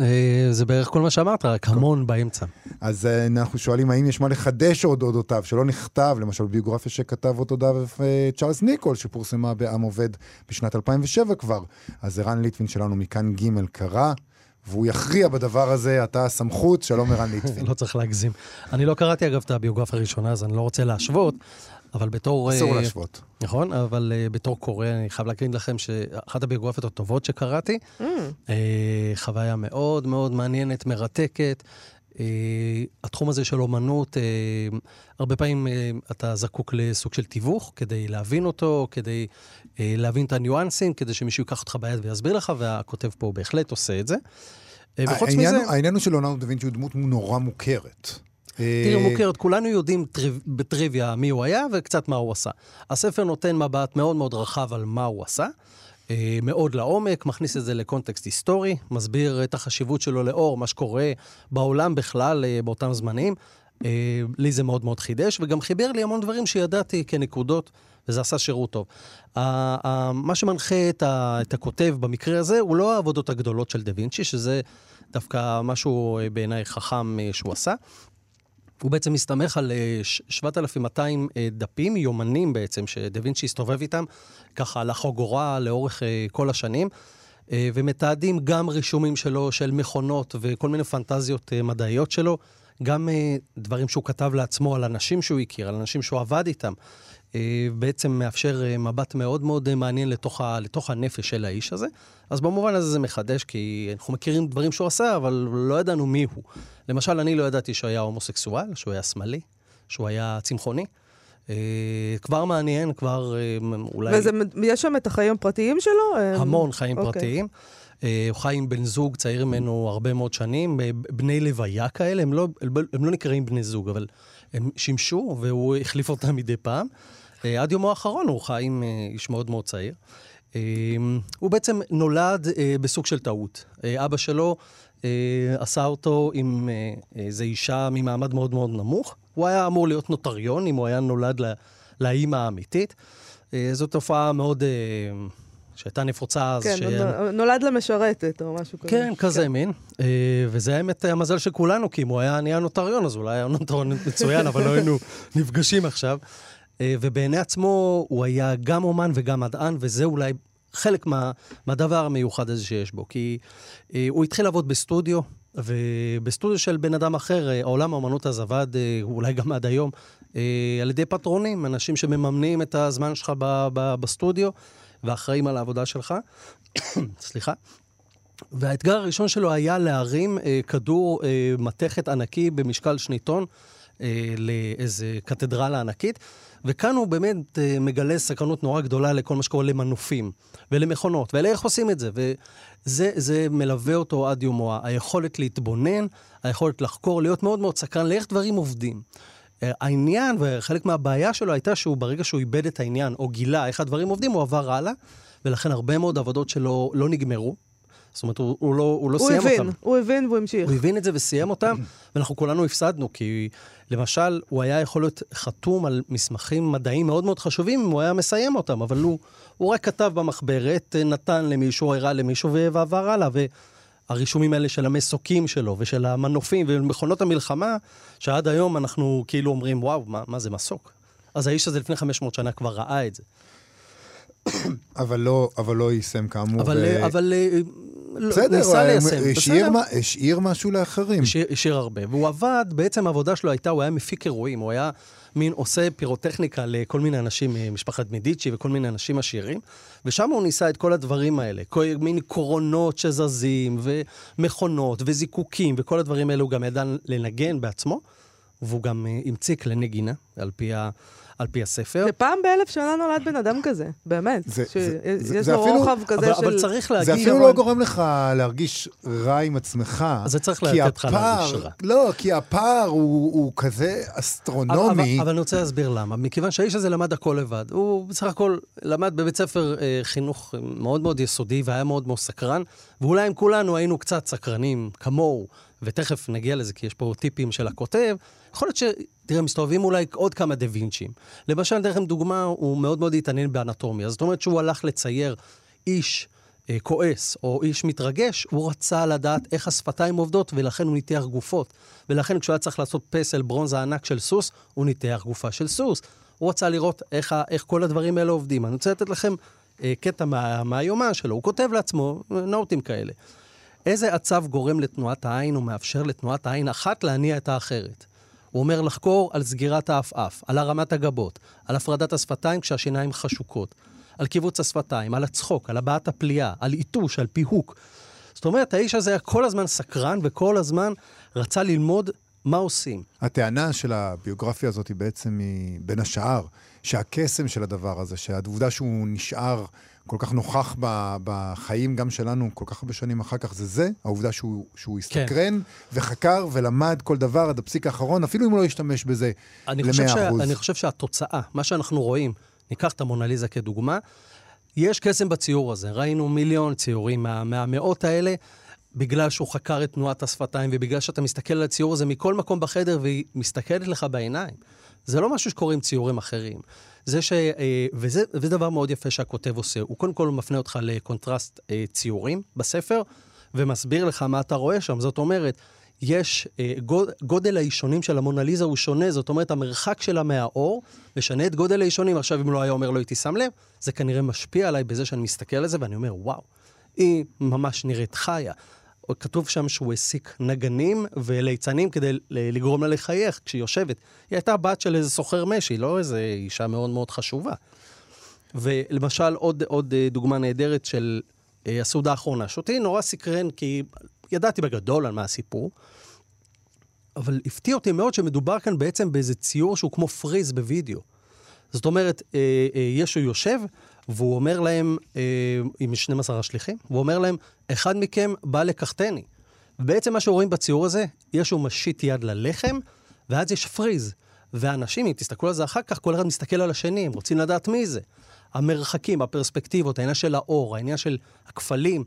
אה, זה בערך כל מה שאמרת, רק המון באמצע. אז אה, אנחנו שואלים האם יש מה לחדש עוד אודותיו, שלא נכתב, למשל ביוגרפיה שכתב אודותיו אה, צ'ארלס ניקול, שפורסמה בעם עובד בשנת 2007 כבר. אז ערן ליטבין שלנו מכאן ג' קרא, והוא יכריע בדבר הזה, אתה הסמכות, שלום ערן ליטבין. לא צריך להגזים. אני לא קראתי אגב את הביוגרפיה הראשונה, אז אני לא רוצה להשוות, אבל בתור... אסור אה, להשוות. נכון, אבל uh, בתור קורא, אני חייב להגיד לכם שאחת הביוגרפיות הטובות שקראתי, Mm, uh, חוויה מאוד מאוד מעניינת, מרתקת. Uh, התחום הזה של אומנות, uh, הרבה פעמים uh, אתה זקוק לסוג של תיווך כדי להבין אותו, כדי uh, להבין את הניואנסים, כדי שמישהו ייקח אותך ביד ויסביר לך, והכותב פה בהחלט עושה את זה. Uh, וחוץ העניין מזה... העניין הוא של ליאונרדו דה וינצ'י הוא דמות נורא מוכרת. תראי, אה, מוכרת, כולנו יודעים טריו- בטריוויה מי הוא היה וקצת מה הוא עשה. הספר נותן מבט מאוד מאוד רחב על מה הוא עשה, אה, מאוד לעומק, מכניס את זה לקונטקסט היסטורי, מסביר את החשיבות שלו לאור מה שקורה בעולם בכלל אה, באותם זמנים. לי זה מאוד מאוד חידש, וגם חיבר לי המון דברים שידעתי כנקודות, וזה עשה שירות טוב. מה שמנחה את, הכותב במקרה הזה, הוא לא העבודות הגדולות של דה וינצ'י, שזה דווקא משהו בעיניי חכם שהוא עשה. הוא בעצם מסתמך על אה, ש- 7,200 אה, דפים, יומנים בעצם, שדה וינצ'י הסתובב איתם, ככה על החוגורה לאורך אה, כל השנים, אה, ומתעדים גם רישומים שלו של מכונות וכל מיני פנטזיות אה, מדעיות שלו, גם אה, דברים שהוא כתב לעצמו על אנשים שהוא הכיר, על אנשים שהוא עבד איתם. אה, בעצם מאפשר אה, מבט מאוד מאוד אה, מעניין לתוך, ה, לתוך הנפש של האיש הזה. אז במובן הזה זה מחדש, כי אנחנו מכירים דברים שהוא עשה, אבל לא ידענו מי הוא. למשל, אני לא ידעתי שהוא היה הומוסקסואל, שהוא היה שמאלי, שהוא היה צמחוני. כבר מעניין, כבר אולי... ויש שם את החיים הפרטיים שלו? המון חיים אוקיי. פרטיים. הוא חי עם בן זוג צעיר ממנו הרבה מאוד שנים, בני לוויה כאלה, הם לא, הם לא נקראים בני זוג, אבל הם שימשו, והוא החליף אותם מדי פעם. אה, עד יומו האחרון הוא חי עם אה, איש מאוד מאוד צעיר. אה, הוא בעצם נולד בסוג של טעות. אבא שלו עשה אותו עם איזו אישה ממעמד מאוד מאוד נמוך. הוא היה אמור להיות נוטריון אם הוא היה נולד לאימא האמיתית. זו תופעה מאוד... שהייתה נפוצה אז. כן, ש... הוא נולד למשרתת או משהו כזה. כן, כזה מין. אה, וזה האמת המזל של כולנו, כי אם הוא היה נהיה נוטריון, אז אולי היה נוטריון מצוין, אבל לא היינו נפגשים עכשיו. אה, ובעיני עצמו הוא היה גם אומן וגם מדען, וזה אולי חלק מה, מהדבר המיוחד הזה שיש בו. כי אה, הוא התחיל לעבוד בסטודיו, ובסטודיו של בן אדם אחר, אה, עולם האומנות אז עבד, אה, אולי גם עד היום, אה, על ידי פטרונים, אנשים שמממנים את הזמן שלך ב, ב, בסטודיו, ואחראים על העבודה שלך. סליחה. והאתגר הראשון שלו היה להרים אה, כדור אה, מתכת ענקי במשקל שניטון אה, לאיזה קתדרלה ענקית, וכאן הוא באמת אה, מגלה סקרנות נורא גדולה לכל מה שקורה למנופים ולמכונות, ולאיך עושים את זה, וזה זה מלווה אותו עד יומו, היכולת להתבונן, היכולת לחקור, להיות מאוד מאוד סקרן לאיך דברים עובדים. העניין, וחלק מהבעיה שלו הייתה שהוא, ברגע שהוא איבד את העניין, או גילה איך הדברים עובדים, הוא עבר הלאה, ולכן הרבה מאוד עבודות שלו לא נגמרו. זאת אומרת, הוא, הוא לא, הוא לא הוא סיים הבין, אותם. הוא הבין והוא המשיך. הוא הבין את זה וסיים אותם, ואנחנו כולנו הפסדנו, כי למשל, הוא היה יכול להיות חתום על מסמכים מדעיים מאוד מאוד חשובים אם הוא היה מסיים אותם, אבל הוא, הוא רק כתב במחברת, נתן למישהו, הראה למישהו ועבר הלאה. והרישומים האלה של המסוקים שלו ושל המנופים ומכונות המלחמה, שעד היום אנחנו כאילו אומרים, וואו, מה, מה זה מסוק? אז האיש הזה לפני 500 שנה כבר ראה את זה. אבל לא, אבל לא יישם כאמור. אבל, ו- אבל אה, לא- בסדר, ניסה הוא ליישם. השאיר. מה- השאיר משהו לאחרים. השאיר, השאיר הרבה. והוא עבד, בעצם העבודה שלו הייתה, הוא היה מפיק אירועים, הוא היה מין עושה פירוטכניקה לכל מיני אנשים, אה, משפחת מדיצ'י וכל מיני אנשים עשירים, ושם הוא ניסה את כל הדברים האלה, כל מיני קורונות שזזים, ומכונות, וזיקוקים, וכל הדברים האלה הוא גם ידע לנגן בעצמו, והוא גם אה, המציא כלי נגינה, על פי, ה, על פי הספר. שפעם באלף שנה נולד בן אדם כזה, באמת. זה- ש- זה- זה- יש זה לו אפילו- רוחב כזה אבל, של... אבל צריך להגיד... זה אפילו אבל- לא גורם לך להרגיש רע עם עצמך. אז זה צריך לתת לך להרגיש רע. לא, כי הפער הוא הוא כזה אבל, אסטרונומי. אבל, אבל אני רוצה להסביר למה. מכיוון שהאיש הזה למד הכל לבד. הוא בסך הכל למד בבית ספר אה, חינוך אה, מאוד מאוד יסודי והיה מאוד מאוד סקרן, ואולי אם כולנו היינו קצת סקרנים כמוהו, ותכף נגיע לזה כי יש פה טיפים של הכותב, יכול להיות ש... תראה, מסתובבים אולי עוד כמה דה וינצ'ים. למשל, אתן לכם דוגמה, הוא מאוד מאוד התעניין באנטומיה. זאת אומרת שהוא הלך לצייר איש אה, כועס או איש מתרגש, הוא רצה לדעת איך השפתיים עובדות, ולכן הוא ניתח גופות. ולכן כשהוא היה צריך לעשות פסל ברונזה ענק של סוס, הוא ניתח גופה של סוס. הוא רצה לראות איך, איך כל הדברים האלה עובדים. אני רוצה לתת לכם אה, קטע מה, מהיומן שלו. הוא כותב לעצמו אה, נוטים כאלה. איזה עצב גורם לתנועת העין ומאפשר לתנועת העין אחת להניע את האחרת? הוא אומר לחקור על סגירת האפאף, על הרמת הגבות, על הפרדת השפתיים כשהשיניים חשוקות, על קיבוץ השפתיים, על הצחוק, על הבעת הפליאה, על איתוש, על פיהוק. זאת אומרת, האיש הזה היה כל הזמן סקרן וכל הזמן רצה ללמוד מה עושים. הטענה של הביוגרפיה הזאת היא בעצם היא, בין השאר, שהקסם של הדבר הזה, שהעובדה שהוא נשאר כל כך נוכח ב, בחיים גם שלנו כל כך הרבה שנים אחר כך, זה זה, העובדה שהוא, שהוא הסתקרן וחקר ולמד כל דבר עד הפסיק האחרון, אפילו אם הוא לא ישתמש בזה אני חושב, ל-100%. שה, אני חושב שהתוצאה, מה שאנחנו רואים, ניקח את המונליזה כדוגמה, יש קסם בציור הזה. ראינו מיליון ציורים מה, מהמאות האלה, בגלל שהוא חקר את תנועת השפתיים, ובגלל שאתה מסתכל על הציור הזה מכל מקום בחדר והיא מסתכלת לך בעיניים. זה לא משהו שקורה עם ציורים אחרים. זה ש... אה, וזה, וזה דבר מאוד יפה שהכותב עושה. הוא קודם כל מפנה אותך לקונטרסט אה, ציורים בספר, ומסביר לך מה אתה רואה שם. זאת אומרת, יש, אה, גוד, גודל האישונים של המונליזה הוא שונה, זאת אומרת, המרחק שלה מהאור משנה את גודל האישונים. עכשיו, אם לא היה אומר, לא הייתי שם לב, זה כנראה משפיע עליי בזה שאני מסתכל על זה, ואני אומר, וואו, היא ממש נראית חיה. כתוב שם שהוא העסיק נגנים וליצנים כדי לגרום לה לחייך כשהיא יושבת. היא הייתה בת של איזה סוחר משי, לא איזה אישה מאוד מאוד חשובה. ולמשל, עוד, עוד אה, דוגמה נהדרת של אה, הסעודה האחרונה, שאותי נורא סקרן, כי ידעתי בגדול על מה הסיפור, אבל הפתיע אותי מאוד שמדובר כאן בעצם באיזה ציור שהוא כמו פריז בווידאו. זאת אומרת, אה, ישו יושב, והוא אומר להם, אה, עם 12 השליחים, והוא אומר להם, אחד מכם בא לקחתני. ובעצם מה שרואים בציור הזה, ישו משיט יד ללחם, ואז יש פריז. ואנשים, אם תסתכלו על זה אחר כך, כל אחד מסתכל על השני, הם רוצים לדעת מי זה. המרחקים, הפרספקטיבות, העניין של האור, העניין של הכפלים.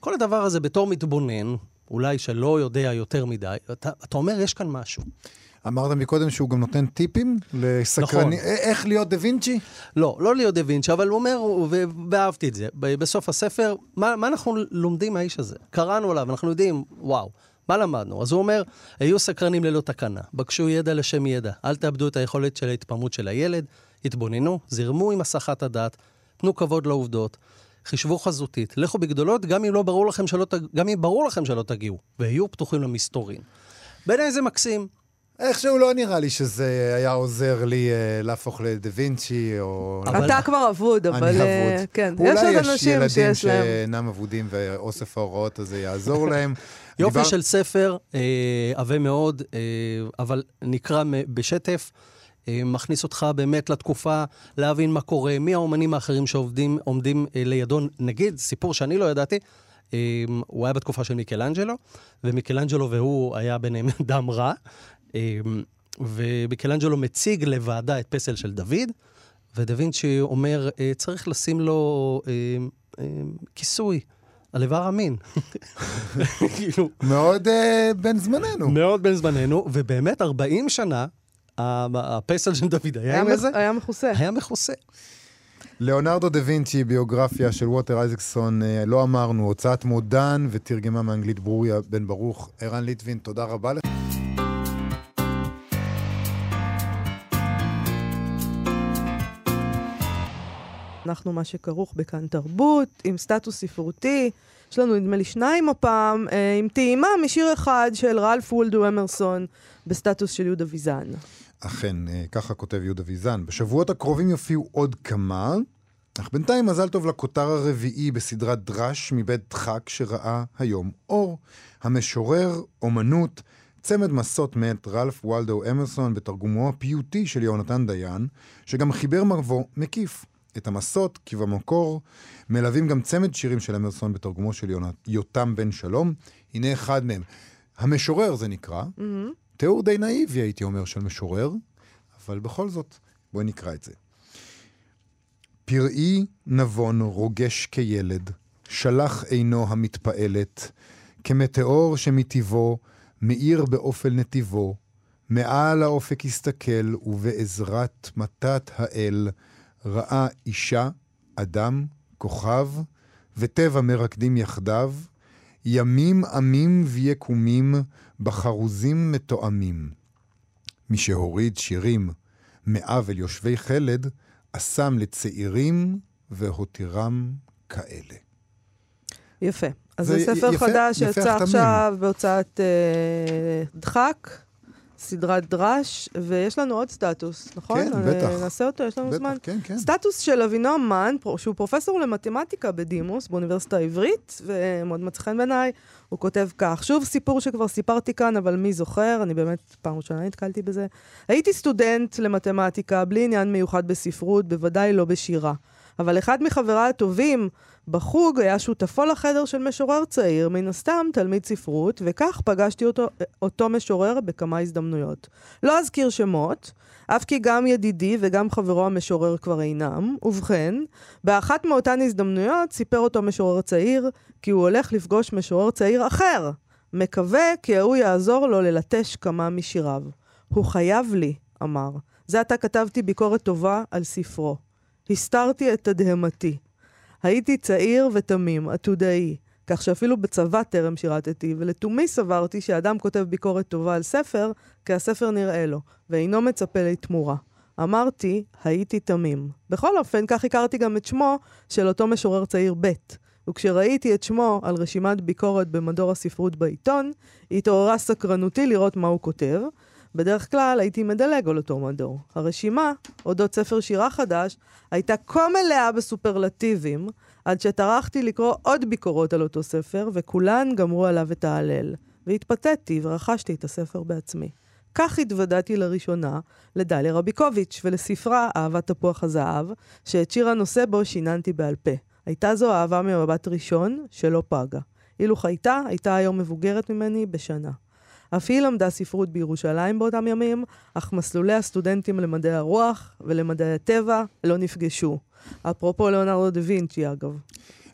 כל הדבר הזה בתור מתבונן, אולי שלא יודע יותר מדי, אתה, אתה אומר, יש כאן משהו. אמרת מקודם שהוא גם נותן טיפים לסקרנים, נכון. א- איך להיות דה וינצ'י? לא, לא ליאו דה וינצ'י, אבל הוא אומר, ואהבתי את זה, בסוף הספר, מה, מה אנחנו לומדים מהאיש הזה? קראנו עליו, אנחנו יודעים, וואו, מה למדנו? אז הוא אומר, היו סקרנים ללא תקנה, בקשו ידע לשם ידע, אל תאבדו את היכולת של ההתפעמות של הילד, התבוננו, זרמו עם הסחת הדעת, תנו כבוד לעובדות, חישבו חזותית, לכו בגדולות, גם אם, לא ברור לכם שלא, גם אם ברור לכם שלא תגיעו, והיו פתוחים למסתורין. בעיניי זה מקסים. איכשהו לא נראה לי שזה היה עוזר לי אה, להפוך לדה וינצ'י, או... אבל- אתה כבר אבוד, אבל... אני אה, אבוד. כן, יש אולי עוד יש אנשים ילדים שיש להם... שאינם אבודים ואוסף ההוראות הזה יעזור להם. יופי דיבר- של ספר, אה, עבה מאוד, אה, אבל נקרא בשטף, אה, מכניס אותך באמת לתקופה, להבין מה קורה, מי האומנים האחרים שעומדים עומדים, אה, לידו. נגיד, סיפור שאני לא ידעתי, אה, הוא היה בתקופה של מיקלנג'לו, ומיקלנג'לו והוא היה ביניהם דם רע, אה, ומיקלנג'לו מציג לוועדה את פסל של דוד, ודה וינצ'י אומר, אה, צריך לשים לו אה, אה, כיסוי על איבר המין. כאילו, מאוד אה, בן זמננו. מאוד בן זמננו, ובאמת 40 שנה, הפסל של דוד היה עם איזה? היה מכוסה. היה מכוסה. ליאונרדו דה וינצ'י, ביוגרפיה של ווטר אייזקסון, אה, לא אמרנו, הוצאת מודן ותרגמה מאנגלית ברוריה בן ברוך. ערן ליטבין, תודה רבה לך. אנחנו מה שכרוך בכאן תרבות, עם סטטוס ספרותי. יש לנו נדמה לי שניים הפעם, אה, עם טעימה משיר אחד של רלף וולדו אמרסון בסטטוס של יהודה ויזן. אכן, אה, ככה כותב יהודה ויזן. בשבועות הקרובים יופיעו עוד כמה, אך בינתיים מזל טוב לכותר הרביעי בסדרת דרש מבית דחק שראה היום אור. המשורר, אומנות, צמד מסות מאת רלף וולדו אמרסון בתרגומו הפיוטי של יהונתן דיין, שגם חיבר מבוא מקיף. את המסות, כי במקור מלווים גם צמד שירים של אמרסון בתרגומו של יונת- יותם בן שלום. הנה אחד מהם. המשורר זה נקרא, תיאור די נאיבי, הייתי אומר, של משורר, אבל בכל זאת, בואי נקרא את זה. פראי נבון רוגש כילד, שלח עינו המתפעלת, כמטאור שמטבעו, מאיר באופל נתיבו, מעל האופק הסתכל, ובעזרת מתת האל, ראה אישה, אדם, כוכב, וטבע מרקדים יחדיו, ימים עמים ויקומים, בחרוזים מתואמים. משהוריד שירים מעוול יושבי חלד, אסם לצעירים והותירם כאלה. יפה. אז זה זה ספר יפה- חדש שיצא. עכשיו בהוצאת אה, דחק, סדרת דרש, ויש לנו עוד סטטוס, נכון? כן, אה, בטח. נעשה אותו, יש לנו בטח, זמן. כן, כן. סטטוס של אבינועם מן, שהוא פרופסור למתמטיקה בדימוס, באוניברסיטה העברית, ומאוד מצא חן בעיניי. הוא כותב כך, שוב סיפור שכבר סיפרתי כאן, אבל מי זוכר? אני באמת פעם ראשונה נתקלתי בזה. הייתי סטודנט למתמטיקה, בלי עניין מיוחד בספרות, בוודאי לא בשירה. אבל אחד מחבריי הטובים בחוג היה שותפו לחדר של משורר צעיר, מן הסתם תלמיד ספרות, וכך פגשתי אותו, אותו משורר בכמה הזדמנויות. לא אזכיר שמות, אף כי גם ידידי וגם חברו המשורר כבר אינם. ובכן, באחת מאותן הזדמנויות סיפר אותו משורר צעיר, כי הוא הולך לפגוש משורר צעיר אחר. מקווה כי ההוא יעזור לו ללטש כמה משיריו. הוא חייב לי, אמר. זה עתה כתבתי ביקורת טובה על ספרו. הסתרתי את תדהמתי. הייתי צעיר ותמים, עתודאי, כך שאפילו בצבא טרם שירתתי, ולתומי סברתי שאדם כותב ביקורת טובה על ספר, כי הספר נראה לו, ואינו מצפה לתמורה. אמרתי, הייתי תמים. בכל אופן, כך הכרתי גם את שמו של אותו משורר צעיר ב', וכשראיתי את שמו על רשימת ביקורת במדור הספרות בעיתון, התעוררה סקרנותי לראות מה הוא כותב. בדרך כלל הייתי מדלג על אותו מדור. הרשימה, אודות ספר שירה חדש, הייתה כה מלאה בסופרלטיבים, עד שטרחתי לקרוא עוד ביקורות על אותו ספר, וכולן גמרו עליו את ההלל. והתפתיתי ורכשתי את הספר בעצמי. כך התוודעתי לראשונה לדליה רביקוביץ' ולספרה אהבת תפוח הזהב, שאת שיר הנושא בו שיננתי בעל פה. הייתה זו אהבה ממבט ראשון שלא פגה. אילו חייתה, הייתה היום מבוגרת ממני בשנה. אף היא למדה ספרות בירושלים באותם ימים, אך מסלולי הסטודנטים למדעי הרוח ולמדעי הטבע לא נפגשו. אפרופו ליאונרדו דה וינצ'י, אגב.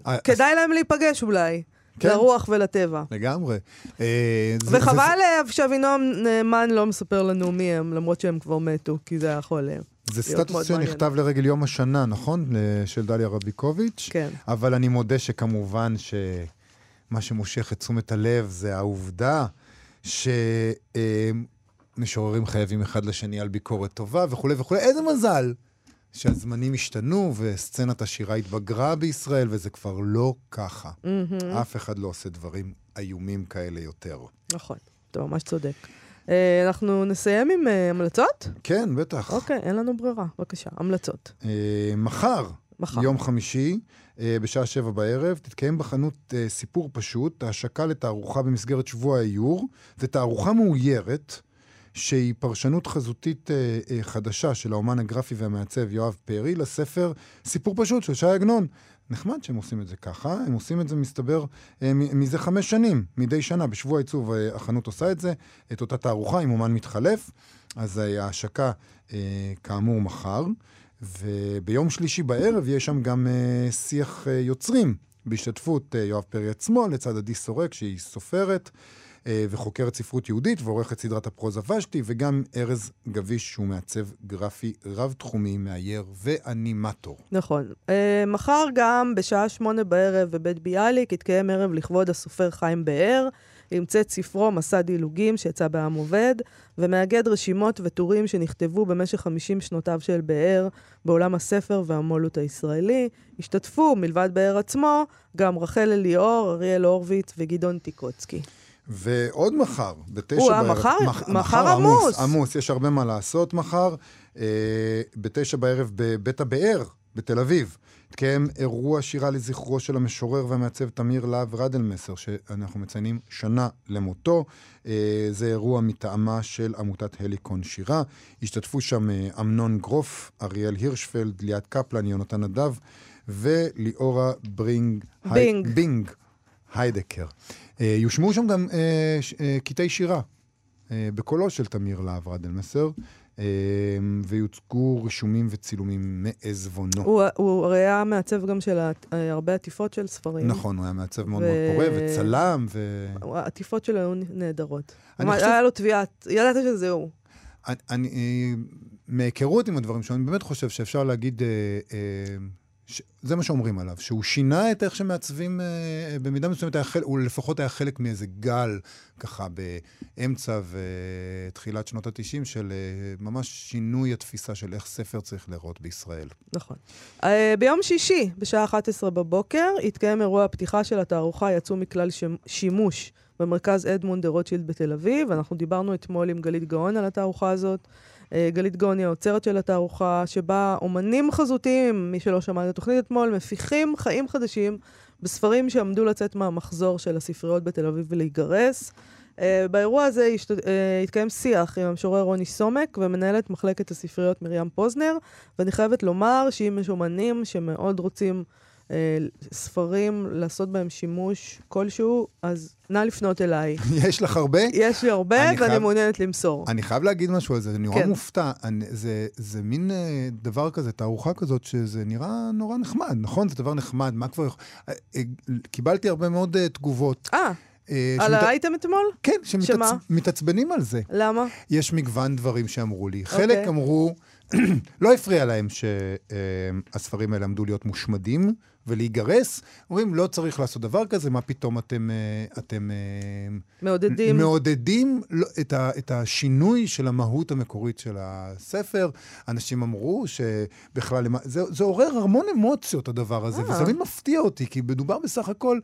אה, כדאי להם להיפגש אולי, כן. לרוח ולטבע. לגמרי. אה, וחבל אה, שאבינועם נאמן לא מספר לנו מי הם, למרות שהם כבר מתו, כי זה היה יכול... אה, זה, סטטוס. שנכתב לרגל יום השנה, נכון? של דליה רביקוביץ'. כן. אבל אני מודה שכמובן שמה שמושך את תשומת הלב זה העובדה שמשוררים חייבים אחד לשני על ביקורת טובה וכולי וכולי. איזה מזל שהזמנים השתנו וסצנת השירה התבגרה בישראל, וזה כבר לא ככה. אף אחד לא עושה דברים איומים כאלה יותר. נכון, אתה ממש צודק. אה, אנחנו נסיים עם אה, המלצות? כן, בטח. אוקיי, אין לנו ברירה. בבקשה, המלצות. אה, מחר, מחר. יום חמישי, בשעה שבע בערב, תתקיים בחנות אה, סיפור פשוט, ההשקה לתערוכה במסגרת שבוע האיור. זו תערוכה מאוירת, שהיא פרשנות חזותית אה, אה, חדשה של האומן הגרפי והמעצב יואב פרי לספר סיפור פשוט של ש"י עגנון. נחמד שהם עושים את זה ככה, הם עושים את זה, מסתבר, אה, מזה חמש שנים, מדי שנה, בשבוע העיצוב אה, החנות עושה את זה, את אותה תערוכה עם אומן מתחלף. אז אה, ההשקה, אה, כאמור, מחר. וביום שלישי בערב יש שם גם uh, שיח uh, יוצרים, בהשתתפות uh, יואב פרי עצמו, לצד עדי סורק, שהיא סופרת uh, וחוקרת ספרות יהודית ועורכת סדרת הפרוזה ושתי, וגם ארז גביש, שהוא מעצב גרפי רב-תחומי, מאייר ואנימטור. נכון. אה, מחר גם בשעה שמונה בערב בבית ביאליק יתקיים ערב לכבוד הסופר חיים באר. המצאת ספרו מסע דילוגים שיצא בעם עובד, ומאגד רשימות וטורים שנכתבו במשך 50 שנותיו של באר בעולם הספר והמו"לות הישראלי. השתתפו, מלבד באר עצמו, גם רחל אליאור, אריאל הורוביץ וגדעון טיקוצקי. ועוד מחר, בתשע או-אה, בערב. מחר- מח- מחר עמוס. עמוס, יש הרבה מה לעשות מחר. אה, בתשע בערב בבית הבאר בתל אביב. התקיים אירוע שירה לזכרו של המשורר והמעצב תמיר להב רדלמסר, שאנחנו מציינים שנה למותו. אה, זה אירוע מטעמה של עמותת הליקון שירה. השתתפו שם אה, אמנון גרוף, אריאל הירשפלד, ליאת קפלן, יונתן נדב וליאורה ברינג... בינג. בינג. היידקר. אה, יושמעו שם גם קטעי שירה בקולו של תמיר להב רדלמסר, ויוצגו רישומים וצילומים מעזבונו. הוא, הוא הרי היה מעצב גם של אה, הרבה עטיפות של ספרים. נכון, הוא היה מעצב מאוד ו- מאוד פורה וצלם, ו... העטיפות שלו היו נהדרות. חושב- היה לו תביעת, ידעת שזה הוא. אני, אני, מהיכרות עם הדברים שלו, אני באמת חושב שאפשר להגיד, אה, אה, ש... זה מה שאומרים עליו, שהוא שינה את איך שמעצבים, אה, במידה מסוימת היה חלק, הוא לפחות היה חלק מאיזה גל, ככה באמצע ותחילת שנות ה-90, של אה, ממש שינוי התפיסה של איך ספר צריך להיראות בישראל. נכון. Uh, ביום שישי, בשעה 11 בבוקר, יתקיים אירוע הפתיחה של התערוכה יצאו מכלל שימוש במרכז אדמונד דה רוטשילד בתל אביב. אנחנו דיברנו אתמול עם גלית גאון על התערוכה הזאת. Uh, גלית היא האוצרת של התערוכה, שבה אומנים חזותיים, מי שלא שמע את התוכנית אתמול, מפיחים חיים חדשים בספרים שעמדו לצאת מהמחזור של הספריות בתל אביב ולהיגרס. Uh, באירוע הזה השת... uh, התקיים שיח עם המשורר רוני סומק ומנהלת מחלקת הספריות מרים פוזנר, ואני חייבת לומר שאם יש אומנים שמאוד רוצים אה, ספרים, לעשות בהם שימוש כלשהו, אז נא לפנות אליי. יש לך הרבה? יש לי הרבה, אני ואני חייב- מעוניינת למסור. אני חייב להגיד משהו על זה, אני נורא כן. מופתע. אני, זה, זה מין אה, דבר כזה, תערוכה כזאת, שזה נראה נורא נחמד, נכון? זה דבר נחמד, מה כבר... אה, אה, קיבלתי הרבה מאוד אה, תגובות. אה, אה, על האייטם אתמול? כן? שמתעצבנים על זה. למה? יש מגוון דברים שאמרו לי. חלק אוקיי. אמרו, לא הפריע להם שהספרים האלה עמדו להיות מושמדים ולהיגרס. אומרים, לא צריך לעשות דבר כזה, מה פתאום אתם, אה, אתם אה, מעודדים. מעודדים לא- את, ה, את השינוי של המהות המקורית של הספר. אנשים אמרו שבכלל, זה, זה עורר המון אמוציות, הדבר הזה, אה. וזה תמיד מפתיע אותי, כי מדובר בסך הכל...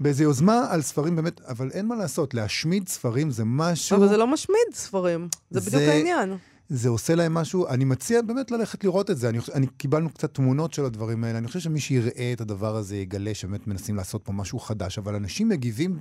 באיזו יוזמה על ספרים באמת, אבל אין מה לעשות, להשמיד ספרים זה משהו... אבל זה לא משמיד ספרים, זה בדיוק זה- העניין. זה עושה להם משהו, אני מציע באמת ללכת לראות את זה. אני, אני קיבלנו קצת תמונות של הדברים האלה, אני חושב שמי שיראה את הדבר הזה יגלה שבאמת מנסים לעשות פה משהו חדש, אבל אנשים מגיבים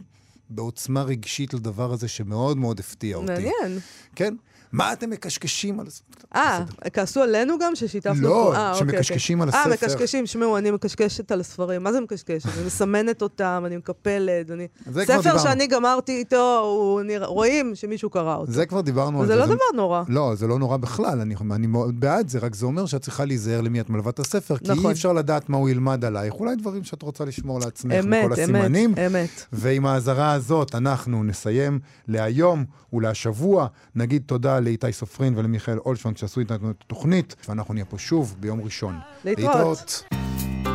בעוצמה רגשית לדבר הזה שמאוד מאוד הפתיע אותי. מעניין. כן? מה אתם מקשקשים על זה? אה. כעסו עלינו גם ששיתפנו... לא, אה, אוקיי, שמקשקשים אוקיי. על אה, הספר. מקשקשים, שמעו, אני מקשקשת על הספרים. מה זה מקשקשת? אני מסמנת אותם, אני מקפלת, אני... זה ספר. שאני גמרתי איתו, רואים שמישהו קרא אותו. זה כבר דיברנו על וזה זה. לא דבר נורא. לא, זה לא נורא בכלל, אני, מאוד בעד זה, רק זה אומר שאת צריכה להיזהר למי את מלווה את הספר, כי נכון. אי אפשר לדעת מה הוא ילמד עלייך, אולי דברים שאת רוצה לשמור לעצמך אמת, מכל אמת, הסימנים. אמת. ועם האזהרה הזאת אנחנו נסיים להיום ולהשבוע. נגיד תודה לאיתי סופרין ולמיכאל אולשון שעשו איתנו את התוכנית, ואנחנו נהיה פה שוב ביום ראשון. להתראות. להתראות.